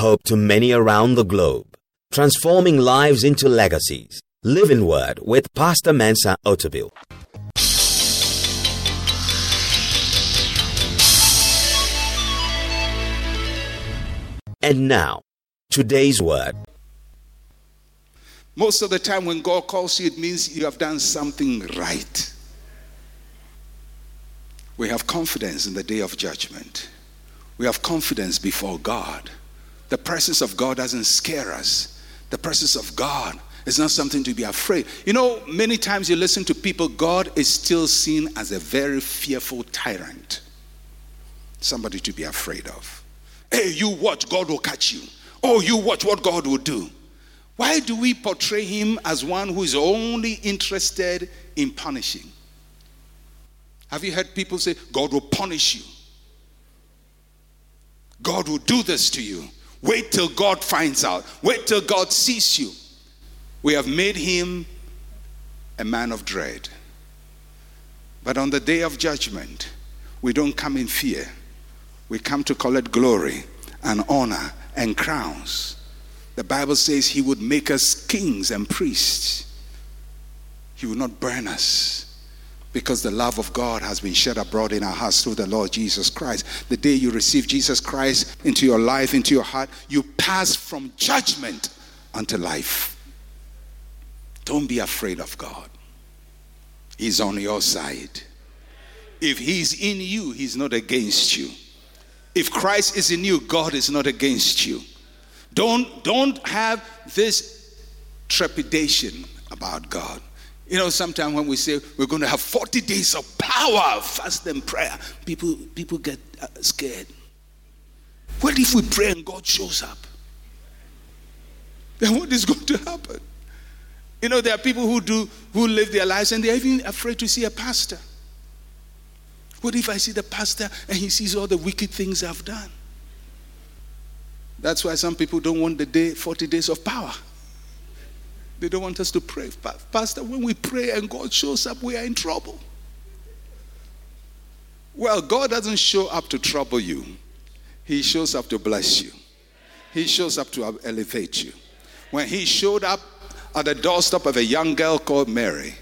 hope to many around the globe, transforming lives into legacies. Living Word with Pastor Mensa Otabil. And now, today's word. Most of the time, when God calls you, it means you have done something right. We have confidence in the day of judgment. We have confidence before God. The presence of God doesn't scare us. The presence of God is not something to be afraid. You know, many times you listen to people, God is still seen as a very fearful tyrant, somebody to be afraid of. Hey, you watch, God will catch you. Oh, you watch what God will do. Why do we portray him as one who is only interested in punishing? Have you heard people say, God will punish you? God will do this to you. Wait till God finds out. Wait till God sees you. We have made him a man of dread. But on the day of judgment, we don't come in fear. We come to collect glory and honor and crowns. The Bible says he would make us kings and priests. He will not burn us because the love of God has been shed abroad in our hearts through the Lord Jesus Christ. The day you receive Jesus Christ into your life, into your heart, you pass from judgment unto life. Don't be afraid of God. He's on your side. If He's in you, He's not against you. If Christ is in you, God is not against you. Don't, don't have this trepidation about God. You know, sometimes when we say we're going to have 40 days of power, fast and prayer, people, people get uh, scared. What if we pray and God shows up? Then what is going to happen? You know, there are people who do who live their lives and they're even afraid to see a pastor. What if I see the pastor and he sees all the wicked things I've done? That's why some people don't want the day 40 days of power. They don't want us to pray. Pastor, when we pray and God shows up, we are in trouble. Well, God doesn't show up to trouble you, He shows up to bless you, He shows up to elevate you. When He showed up at the doorstep of a young girl called Mary,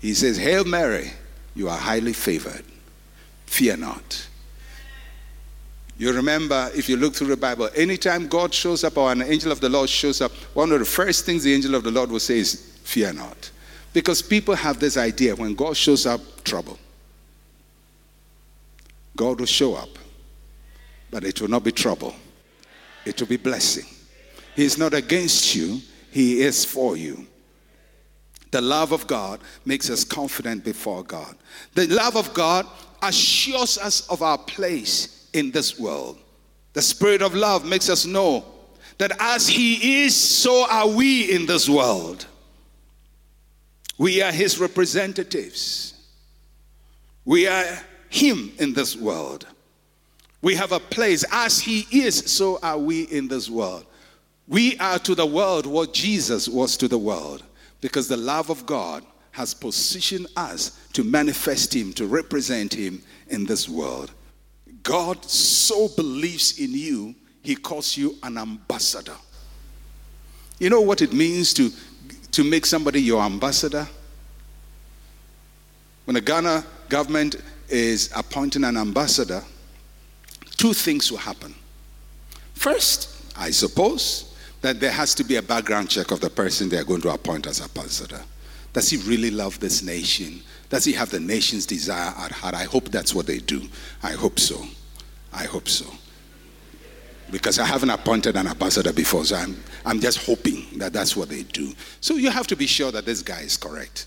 He says, Hail Mary, you are highly favored. Fear not. You remember, if you look through the Bible, anytime God shows up or an angel of the Lord shows up, one of the first things the angel of the Lord will say is, Fear not. Because people have this idea when God shows up, trouble. God will show up, but it will not be trouble, it will be blessing. He is not against you, He is for you. The love of God makes us confident before God. The love of God assures us of our place in this world. The spirit of love makes us know that as He is, so are we in this world. We are His representatives. We are Him in this world. We have a place. As He is, so are we in this world. We are to the world what Jesus was to the world because the love of God has positioned us to manifest Him, to represent Him in this world. God so believes in you, he calls you an ambassador. You know what it means to, to make somebody your ambassador? When the Ghana government is appointing an ambassador, two things will happen. First, I suppose that there has to be a background check of the person they are going to appoint as ambassador. Does he really love this nation? Does he have the nation's desire at heart? I hope that's what they do. I hope so. I hope so. Because I haven't appointed an ambassador before, so I'm, I'm just hoping that that's what they do. So you have to be sure that this guy is correct.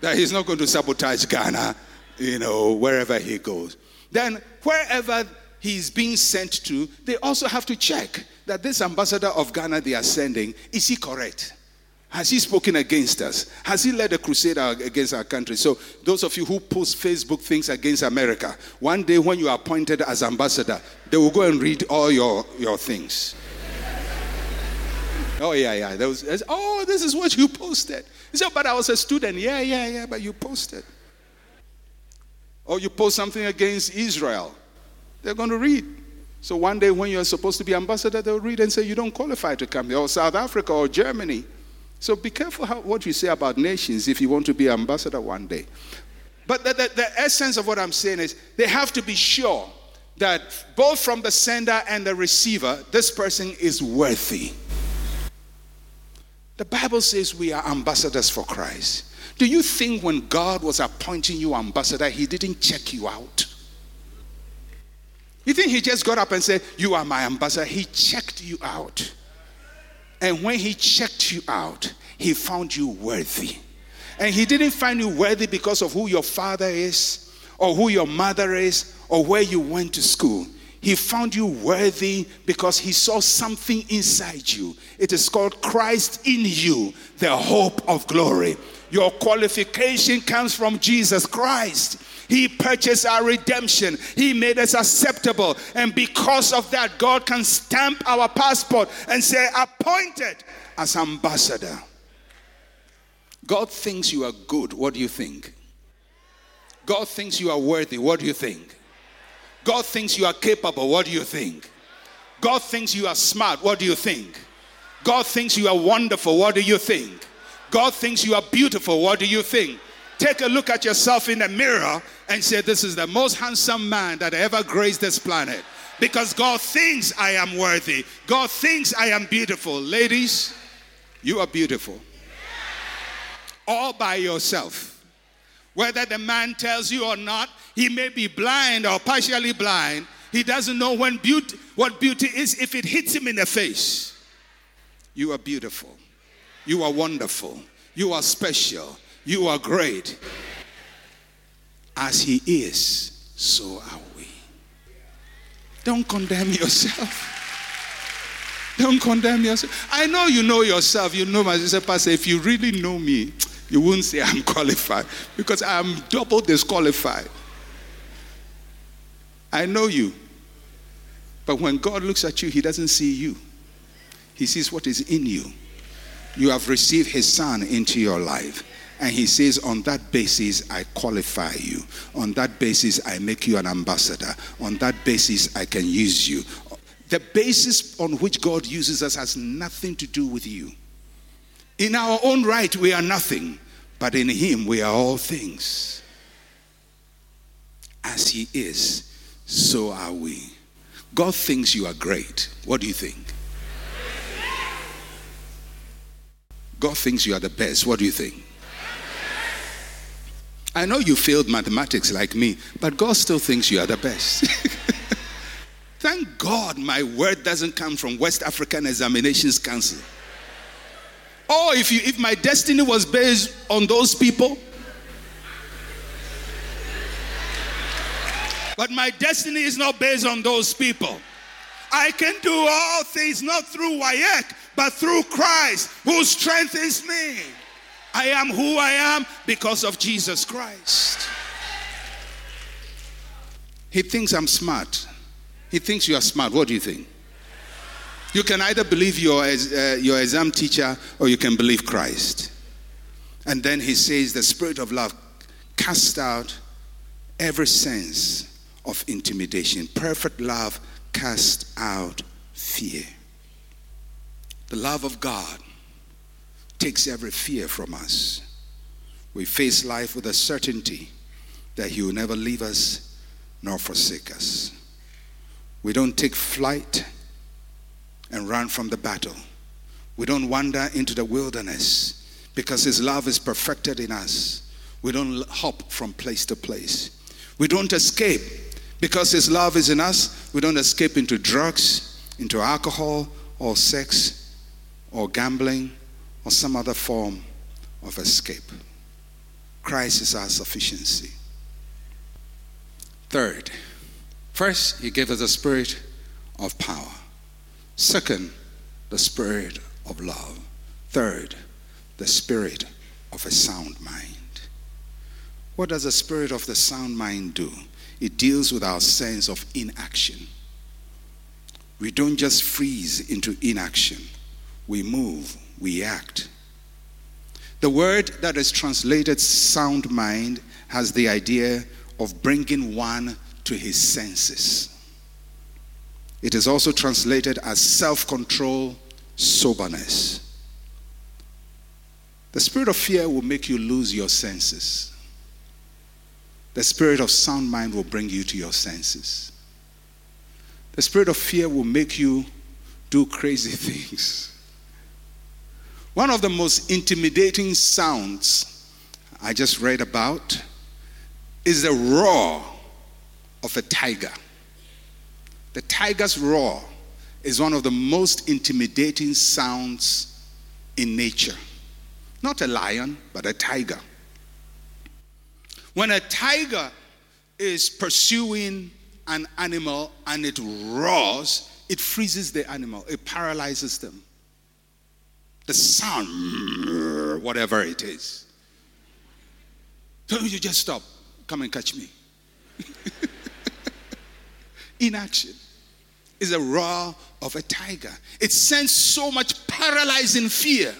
That he's not going to sabotage Ghana, you know, wherever he goes. Then, wherever he's being sent to, they also have to check that this ambassador of Ghana they are sending, is he correct? Has he spoken against us? Has he led a crusade against our country? So, those of you who post Facebook things against America, one day when you are appointed as ambassador, they will go and read all your, your things. Oh, yeah, yeah. There was, oh, this is what you posted. He said, oh, but I was a student. Yeah, yeah, yeah, but you posted. Or you post something against Israel. They're going to read. So one day when you're supposed to be ambassador, they'll read and say you don't qualify to come here, or South Africa or Germany. So be careful how, what you say about nations if you want to be ambassador one day. But the, the, the essence of what I'm saying is they have to be sure that both from the sender and the receiver, this person is worthy. The Bible says we are ambassadors for Christ. Do you think when God was appointing you ambassador, he didn't check you out? You think he just got up and said, You are my ambassador? He checked you out. And when he checked you out, he found you worthy. And he didn't find you worthy because of who your father is, or who your mother is, or where you went to school. He found you worthy because he saw something inside you. It is called Christ in you, the hope of glory. Your qualification comes from Jesus Christ. He purchased our redemption. He made us acceptable. And because of that, God can stamp our passport and say, appointed as ambassador. God thinks you are good. What do you think? God thinks you are worthy. What do you think? God thinks you are capable. What do you think? God thinks you are smart. What do you think? God thinks you are wonderful. What do you think? God thinks you are beautiful. What do you think? Take a look at yourself in the mirror and say, This is the most handsome man that ever graced this planet. Because God thinks I am worthy. God thinks I am beautiful. Ladies, you are beautiful. All by yourself. Whether the man tells you or not, he may be blind or partially blind. He doesn't know when beauty, what beauty is if it hits him in the face. You are beautiful. You are wonderful. You are special. You are great. As He is, so are we. Don't condemn yourself. Don't condemn yourself. I know you know yourself. You know my sister, Pastor. If you really know me, you wouldn't say I'm qualified because I'm double disqualified. I know you. But when God looks at you, He doesn't see you, He sees what is in you. You have received His Son into your life. And he says, On that basis, I qualify you. On that basis, I make you an ambassador. On that basis, I can use you. The basis on which God uses us has nothing to do with you. In our own right, we are nothing, but in Him, we are all things. As He is, so are we. God thinks you are great. What do you think? God thinks you are the best. What do you think? I know you failed mathematics like me, but God still thinks you are the best. Thank God my word doesn't come from West African Examinations Council. Oh, if you if my destiny was based on those people. But my destiny is not based on those people. I can do all things not through WAEC, but through Christ who strengthens me. I am who I am because of Jesus Christ. He thinks I'm smart. He thinks you are smart. What do you think? You can either believe your, uh, your exam teacher or you can believe Christ. And then he says, The spirit of love cast out every sense of intimidation. Perfect love cast out fear. The love of God takes every fear from us. We face life with a certainty that He will never leave us nor forsake us. We don't take flight and run from the battle. We don't wander into the wilderness because His love is perfected in us. We don't hop from place to place. We don't escape because His love is in us. We don't escape into drugs, into alcohol, or sex, or gambling, or some other form of escape. Christ is our sufficiency. Third, first, He gave us a spirit of power. Second, the spirit of love. Third, the spirit of a sound mind. What does the spirit of the sound mind do? It deals with our sense of inaction. We don't just freeze into inaction, we move, we act. The word that is translated sound mind has the idea of bringing one to his senses. It is also translated as self control, soberness. The spirit of fear will make you lose your senses. The spirit of sound mind will bring you to your senses. The spirit of fear will make you do crazy things. One of the most intimidating sounds I just read about is the roar of a tiger. The tiger's roar is one of the most intimidating sounds in nature. Not a lion, but a tiger. When a tiger is pursuing an animal and it roars, it freezes the animal, it paralyzes them. The sound, whatever it is. Don't you just stop. Come and catch me. Inaction is a roar of a tiger. It sends so much paralyzing fear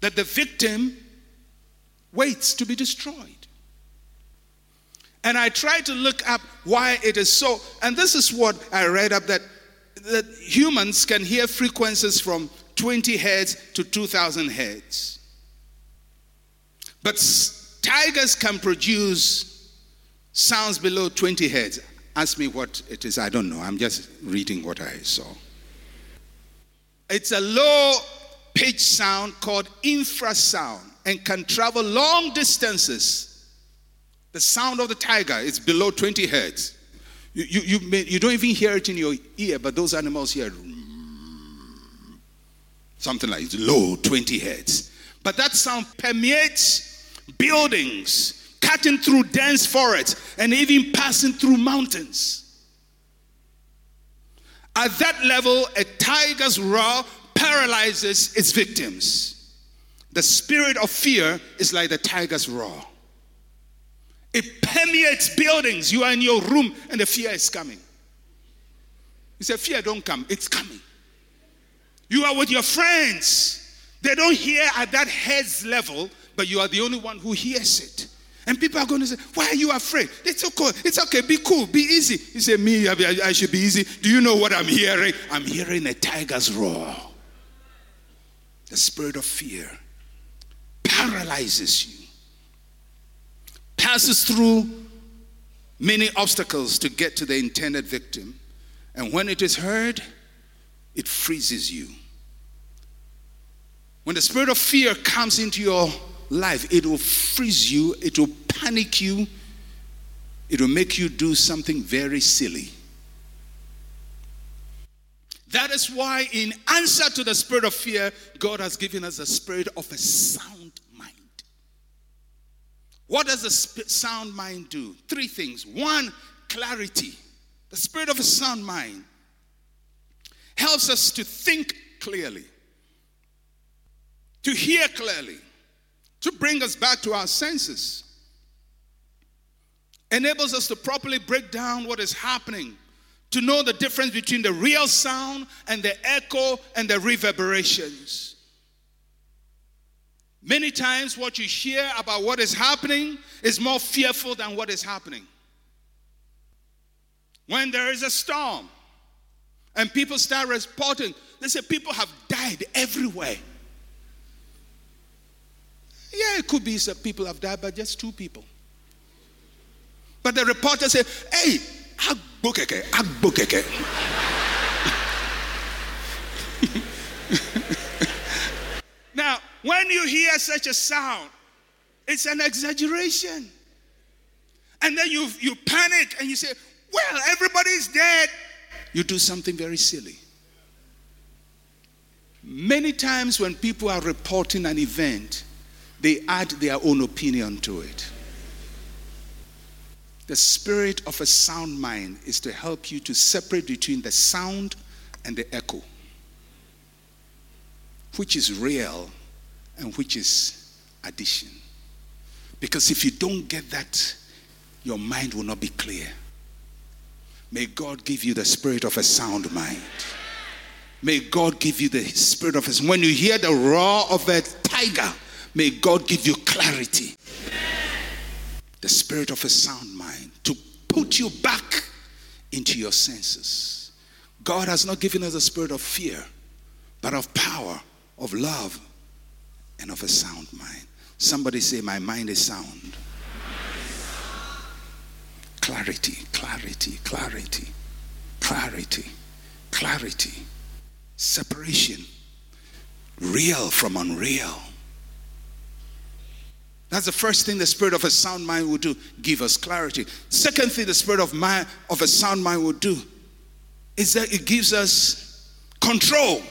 that the victim waits to be destroyed. And I tried to look up why it is so. And this is what I read up that, that humans can hear frequencies from 20 hertz to 2,000 hertz. But tigers can produce sounds below 20 hertz. Ask me what it is, I don't know. I'm just reading what I saw. It's a low pitch sound called infrasound and can travel long distances the sound of the tiger is below 20 hertz. You, you, you, may, you don't even hear it in your ear, but those animals hear something like low 20 hertz. But that sound permeates buildings, cutting through dense forests, and even passing through mountains. At that level, a tiger's roar paralyzes its victims. The spirit of fear is like the tiger's roar. It permeates buildings. You are in your room and the fear is coming. You say, Fear don't come, it's coming. You are with your friends. They don't hear at that head's level, but you are the only one who hears it. And people are going to say, Why are you afraid? It's okay. It's okay. Be cool. Be easy. You say, Me, I, I should be easy. Do you know what I'm hearing? I'm hearing a tiger's roar. The spirit of fear paralyzes you passes through many obstacles to get to the intended victim. And when it is heard, it freezes you. When the spirit of fear comes into your life, it will freeze you, it will panic you, it will make you do something very silly. That is why, in answer to the spirit of fear, God has given us a spirit of a sound mind. what does a sound mind do? Three things. One, clarity. The spirit of a sound mind helps us to think clearly, to hear clearly, to bring us back to our senses. Enables us to properly break down what is happening, to know the difference between the real sound and the echo and the reverberations. Many times, what you hear about what is happening is more fearful than what is happening. When there is a storm and people start reporting, they say people have died everywhere. Yeah, it could be that people have died, but just two people. But the reporter said, hey, agbokeke, agbokeke. now, when you hear such a sound, it's an exaggeration. And then you, you panic and you say, Well, everybody's dead. You do something very silly. Many times when people are reporting an event, they add their own opinion to it. The spirit of a sound mind is to help you to separate between the sound and the echo, which is real and which is addition. Because if you don't get that, your mind will not be clear. May God give you the spirit of a sound mind. May God give you the spirit of a when you hear the roar of a tiger, may God give you clarity. The spirit of a sound mind to put you back into your senses. God has not given us a spirit of fear, but of power, of love, and of a sound mind. Somebody say, My mind is sound. Clarity, clarity, clarity, clarity, clarity, separation, real from unreal. That's the first thing the spirit of a sound mind will do give us clarity. Second thing the spirit of, mind, of a sound mind will do is that it gives us control.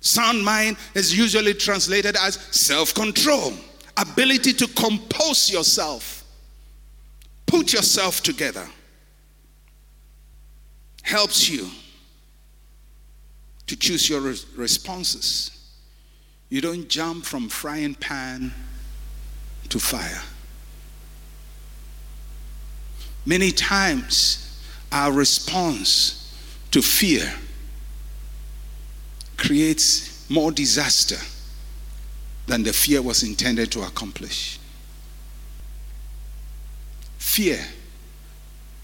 Sound mind is usually translated as self control, ability to compose yourself, put yourself together, helps you to choose your responses. You don't jump from frying pan to fire. Many times, our response to fear creates more disaster than the fear was intended to accomplish. Fear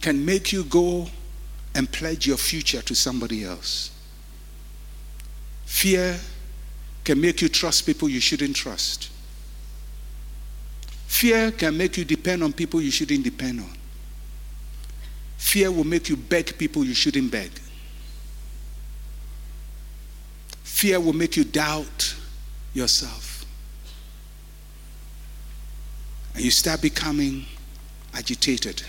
can make you go and pledge your future to somebody else. Fear can make you trust people you shouldn't trust. Fear can make you depend on people you shouldn't depend on. Fear will make you beg people you shouldn't beg. Fear will make you doubt yourself. And you start becoming agitated.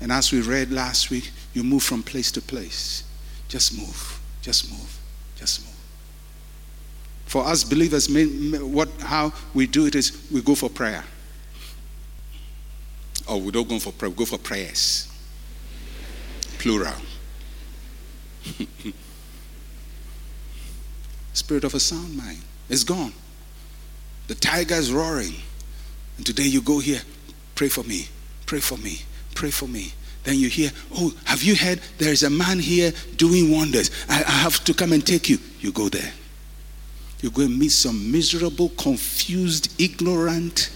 And as we read last week, you move from place to place. Just move, just move, just move. For us believers, what, how we do it is we go for prayer. Oh, we don't go for prayer, we go for prayers. Plural. Spirit of a sound mind is gone. The tiger is roaring. And today you go here, pray for me, pray for me, pray for me. Then you hear, oh, have you heard there is a man here doing wonders? I, I have to come and take you. You go there You go and meet some miserable, confused, ignorant,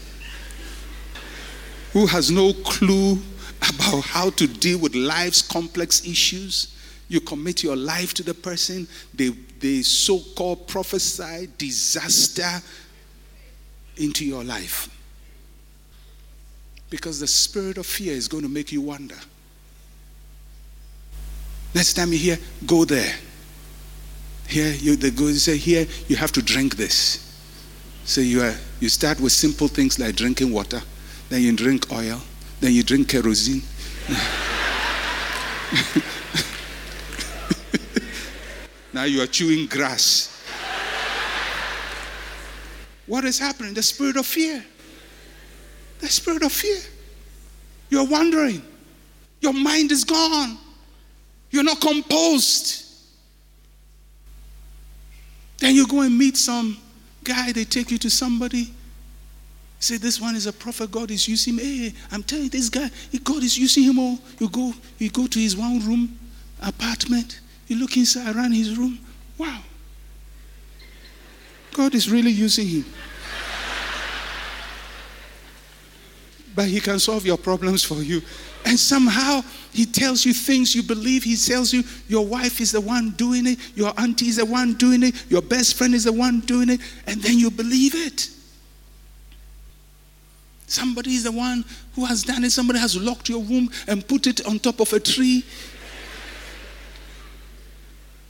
who has no clue about how to deal with life's complex issues. You commit your life to the person, they, they so called prophesy disaster into your life. Because the spirit of fear is going to make you wonder. Next time you hear, go there. Here, you, they go say, here, you have to drink this. So you, are, you start with simple things like drinking water, then you drink oil, then you drink kerosene. now you are chewing grass. What is happening? The spirit of fear. The spirit of fear. You're wandering. Your mind is gone. You're not composed. Then you go and meet some guy, they take you to somebody. Say, this one is a prophet, God is using him. Hey, I'm telling you, this guy, God is using him all. You go, you go to his one room apartment, you look inside around his room. Wow. God is really using him. But he can solve your problems for you. And somehow he tells you things you believe. He tells you your wife is the one doing it, your auntie is the one doing it, your best friend is the one doing it, and then you believe it. Somebody is the one who has done it. Somebody has locked your womb and put it on top of a tree.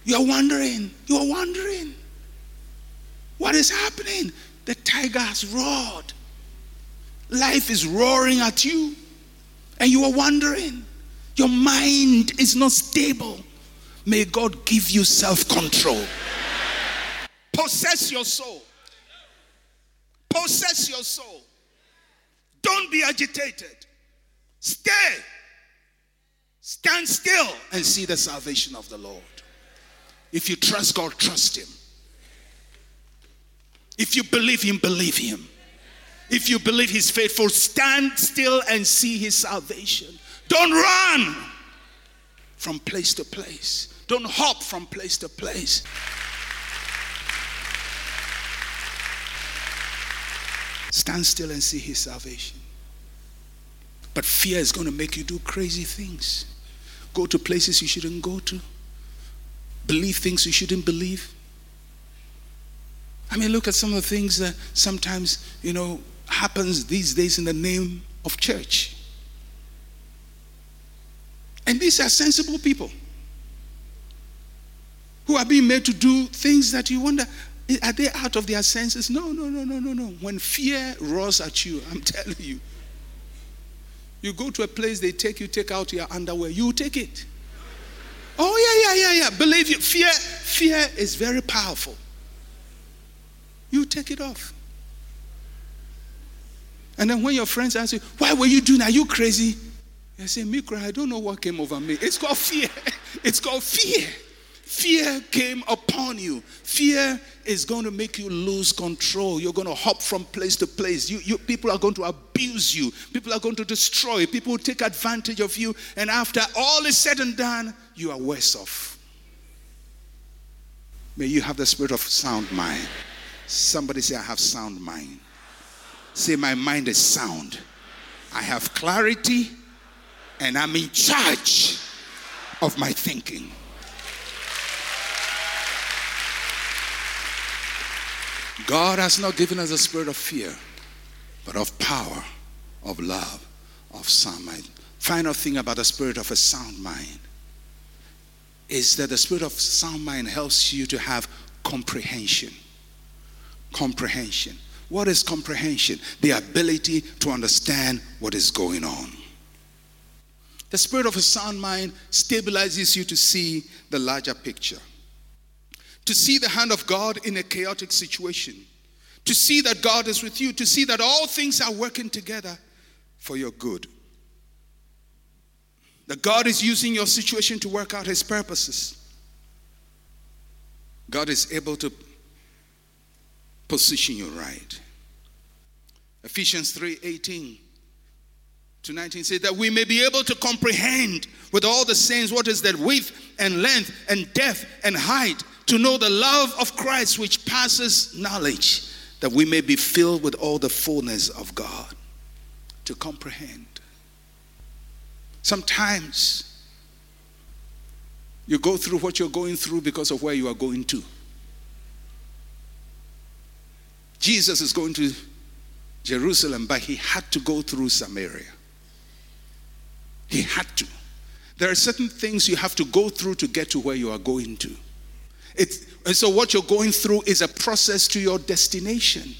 You're wondering. You're wondering. What is happening? The tiger has roared. Life is roaring at you, and you are wondering. Your mind is not stable. May God give you self control. Possess your soul. Possess your soul. Don't be agitated. Stay. Stand still and see the salvation of the Lord. If you trust God, trust Him. If you believe Him, believe Him. If you believe He's faithful, stand still and see His salvation. Don't run from place to place, don't hop from place to place. Stand still and see His salvation. But fear is going to make you do crazy things. Go to places you shouldn't go to. believe things you shouldn't believe. I mean, look at some of the things that sometimes, you know, happens these days in the name of church. And these are sensible people who are being made to do things that you wonder, are they out of their senses? No, no, no, no, no, no. When fear roars at you, I'm telling you, you go to a place, they take you, take out your underwear, you take it. Oh, yeah, yeah, yeah, yeah. Believe you, fear, fear is very powerful. You take it off. And then when your friends ask you, why were you doing? Are you crazy? I say, Mikra, I don't know what came over me. It's called fear. It's called fear. Fear came upon you. Fear is going to make you lose control. You're going to hop from place to place. You, you, people are going to abuse you. People are going to destroy. People will take advantage of you. And after all is said and done, you are worse off. May you have the spirit of sound mind. Somebody say, I have sound mind. Say, my mind is sound. I have clarity and I'm in charge of my thinking. God has not given us a spirit of fear, but of power, of love, of sound mind. Final thing about the spirit of a sound mind is that the spirit of sound mind helps you to have comprehension. Comprehension. What is comprehension? The ability to understand what is going on. The spirit of a sound mind stabilizes you to see the larger picture to see the hand of God in a chaotic situation, to see that God is with you, to see that all things are working together for your good. That God is using your situation to work out his purposes. God is able to position you right. Ephesians 3 18 to 19 says that we may be able to comprehend with all the saints what is that width and length and depth and height to know the love of Christ which passes knowledge, that we may be filled with all the fullness of God. To comprehend. Sometimes you go through what you're going through because of where you are going to. Jesus is going to Jerusalem, but he had to go through Samaria. He had to. There are certain things you have to go through to get to where you are going to. It's, and so, what you're going through is a process to your destination.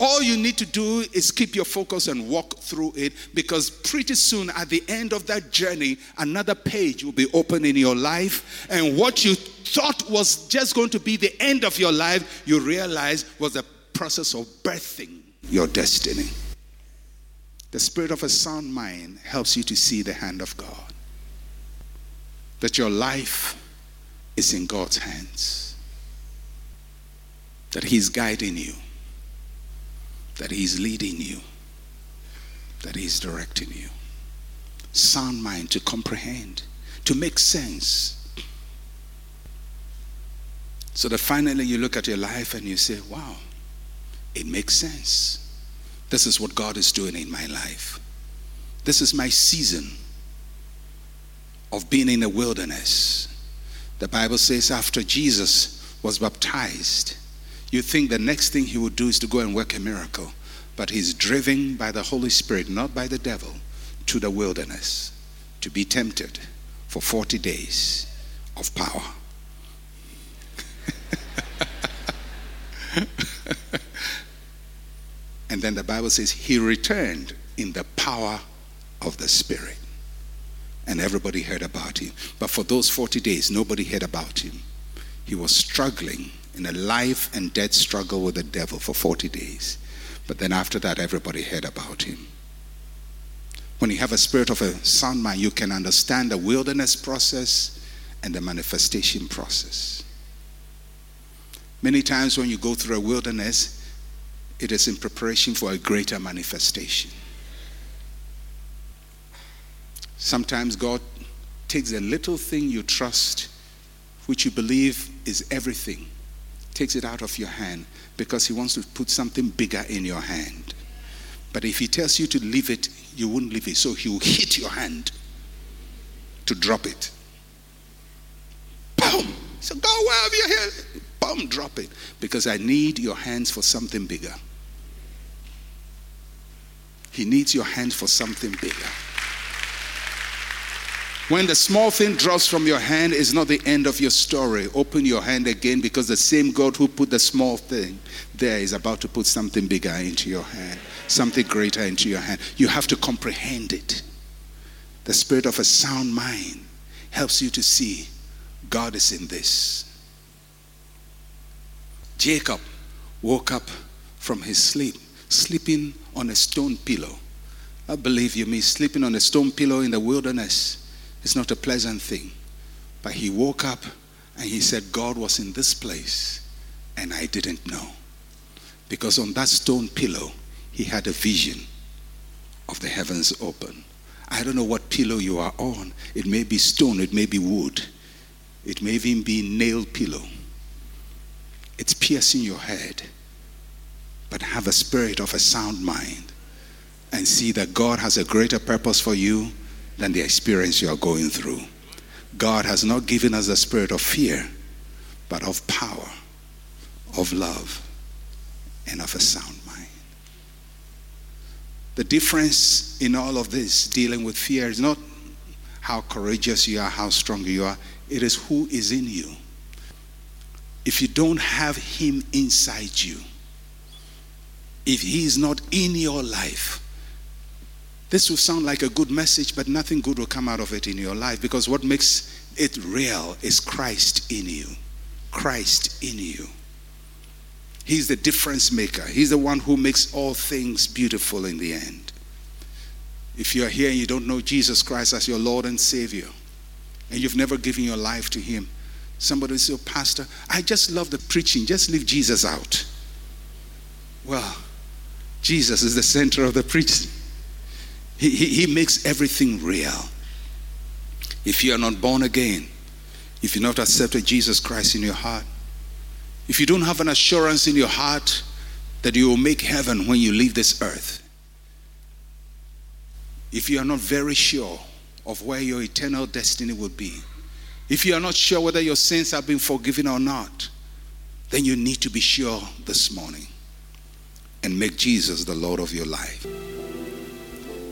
All you need to do is keep your focus and walk through it because pretty soon, at the end of that journey, another page will be open in your life. And what you thought was just going to be the end of your life, you realize was a process of birthing your destiny. The spirit of a sound mind helps you to see the hand of God. That your life is in God's hands. That He's guiding you, that He's leading you, that He's directing you. Sound mind to comprehend, to make sense. So that finally you look at your life and you say, wow, it makes sense. This is what God is doing in my life. This is my season of being in the wilderness. The Bible says after Jesus was baptized, you think the next thing he would do is to go and work a miracle. But he's driven by the Holy Spirit, not by the devil, to the wilderness to be tempted for 40 days of power. Then the Bible says he returned in the power of the Spirit and everybody heard about him. But for those 40 days, nobody heard about him. He was struggling in a life and death struggle with the devil for 40 days. But then after that, everybody heard about him. When you have a spirit of a sound mind, you can understand the wilderness process and the manifestation process. Many times when you go through a wilderness, it is in preparation for a greater manifestation. Sometimes God takes a little thing you trust, which you believe is everything, takes it out of your hand because He wants to put something bigger in your hand. But if He tells you to leave it, you won't leave it. So He will hit your hand to drop it. Boom! So, God, where have you here? Boom, drop it. Because I need your hands for something bigger. He needs your hands for something bigger. When the small thing drops from your hand is not the end of your story. Open your hand again because the same God who put the small thing there is about to put something bigger into your hand, something greater into your hand. You have to comprehend it. The spirit of a sound mind helps you to see God is in this. Jacob woke up from his sleep, sleeping on a stone pillow. I believe you, me sleeping on a stone pillow in the wilderness it's not a pleasant thing. But he woke up and he said, God was in this place and I didn't know. Because on that stone pillow, he had a vision of the heavens open. I don't know what pillow you are on. It may be stone, it may be wood, it may even be nail pillow. It's piercing your head. But have a spirit of a sound mind and see that God has a greater purpose for you than the experience you are going through. God has not given us a spirit of fear, but of power, of love, and of a sound mind. The difference in all of this, dealing with fear, is not how courageous you are, how strong you are, it is who is in you. If you don't have Him inside you, if He is not in your life, this will sound like a good message, but nothing good will come out of it in your life because what makes it real is Christ in you. Christ in you. He's the difference maker. He's the one who makes all things beautiful in the end. If you're here and you don't know Jesus Christ as your Lord and Savior, and you've never given your life to Him, somebody will say, oh, Pastor, I just love the preaching. Just leave Jesus out. Well, Jesus is the center of the preaching. He, he, he makes everything real. If you are not born again, if you've not accepted Jesus Christ in your heart, if you don't have an assurance in your heart that you will make heaven when you leave this earth, if you are not very sure of where your eternal destiny will be, if you are not sure whether your sins have been forgiven or not, then you need to be sure this morning and make Jesus the Lord of your life.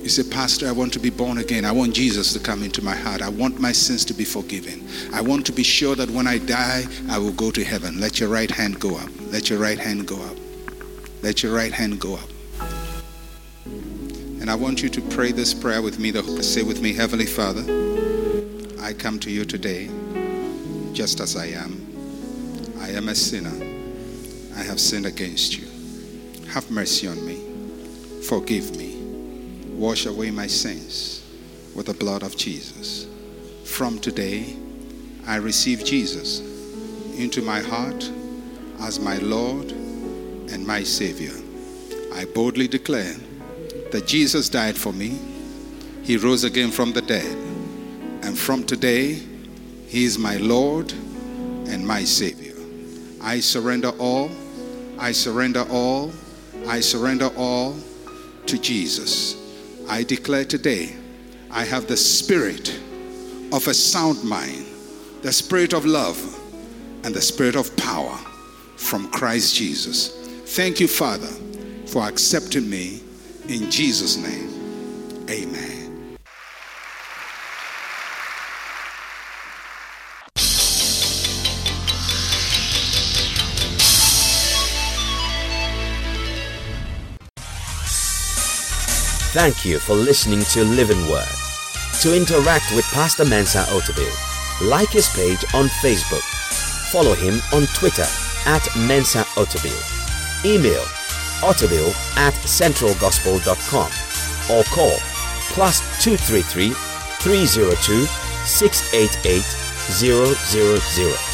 You say, Pastor, I want to be born again. I want Jesus to come into my heart. I want my sins to be forgiven. I want to be sure that when I die, I will go to heaven. Let your right hand go up. Let your right hand go up. Let your right hand go up. And I want you to pray this prayer with me. To Say with me, Heavenly Father, I come to you today just as I am. I am a sinner. I have sinned against you. Have mercy on me. Forgive me Wash away my sins with the blood of Jesus. From today, I receive Jesus into my heart as my Lord and my Savior. I boldly declare that Jesus died for me, He rose again from the dead, and from today, He is my Lord and my Savior. I surrender all, I surrender all, I surrender all to Jesus. I declare today, I have the spirit of a sound mind, the spirit of love, and the spirit of power from Christ Jesus. Thank you, Father, for accepting me in Jesus' name. Amen. Thank you for listening to Living Word. To interact with Pastor Mensa Otabil, like his page on Facebook. Follow him on Twitter at Mensa Otabil. Email otabil at centralgospel.com or call plus 233 302 688 000.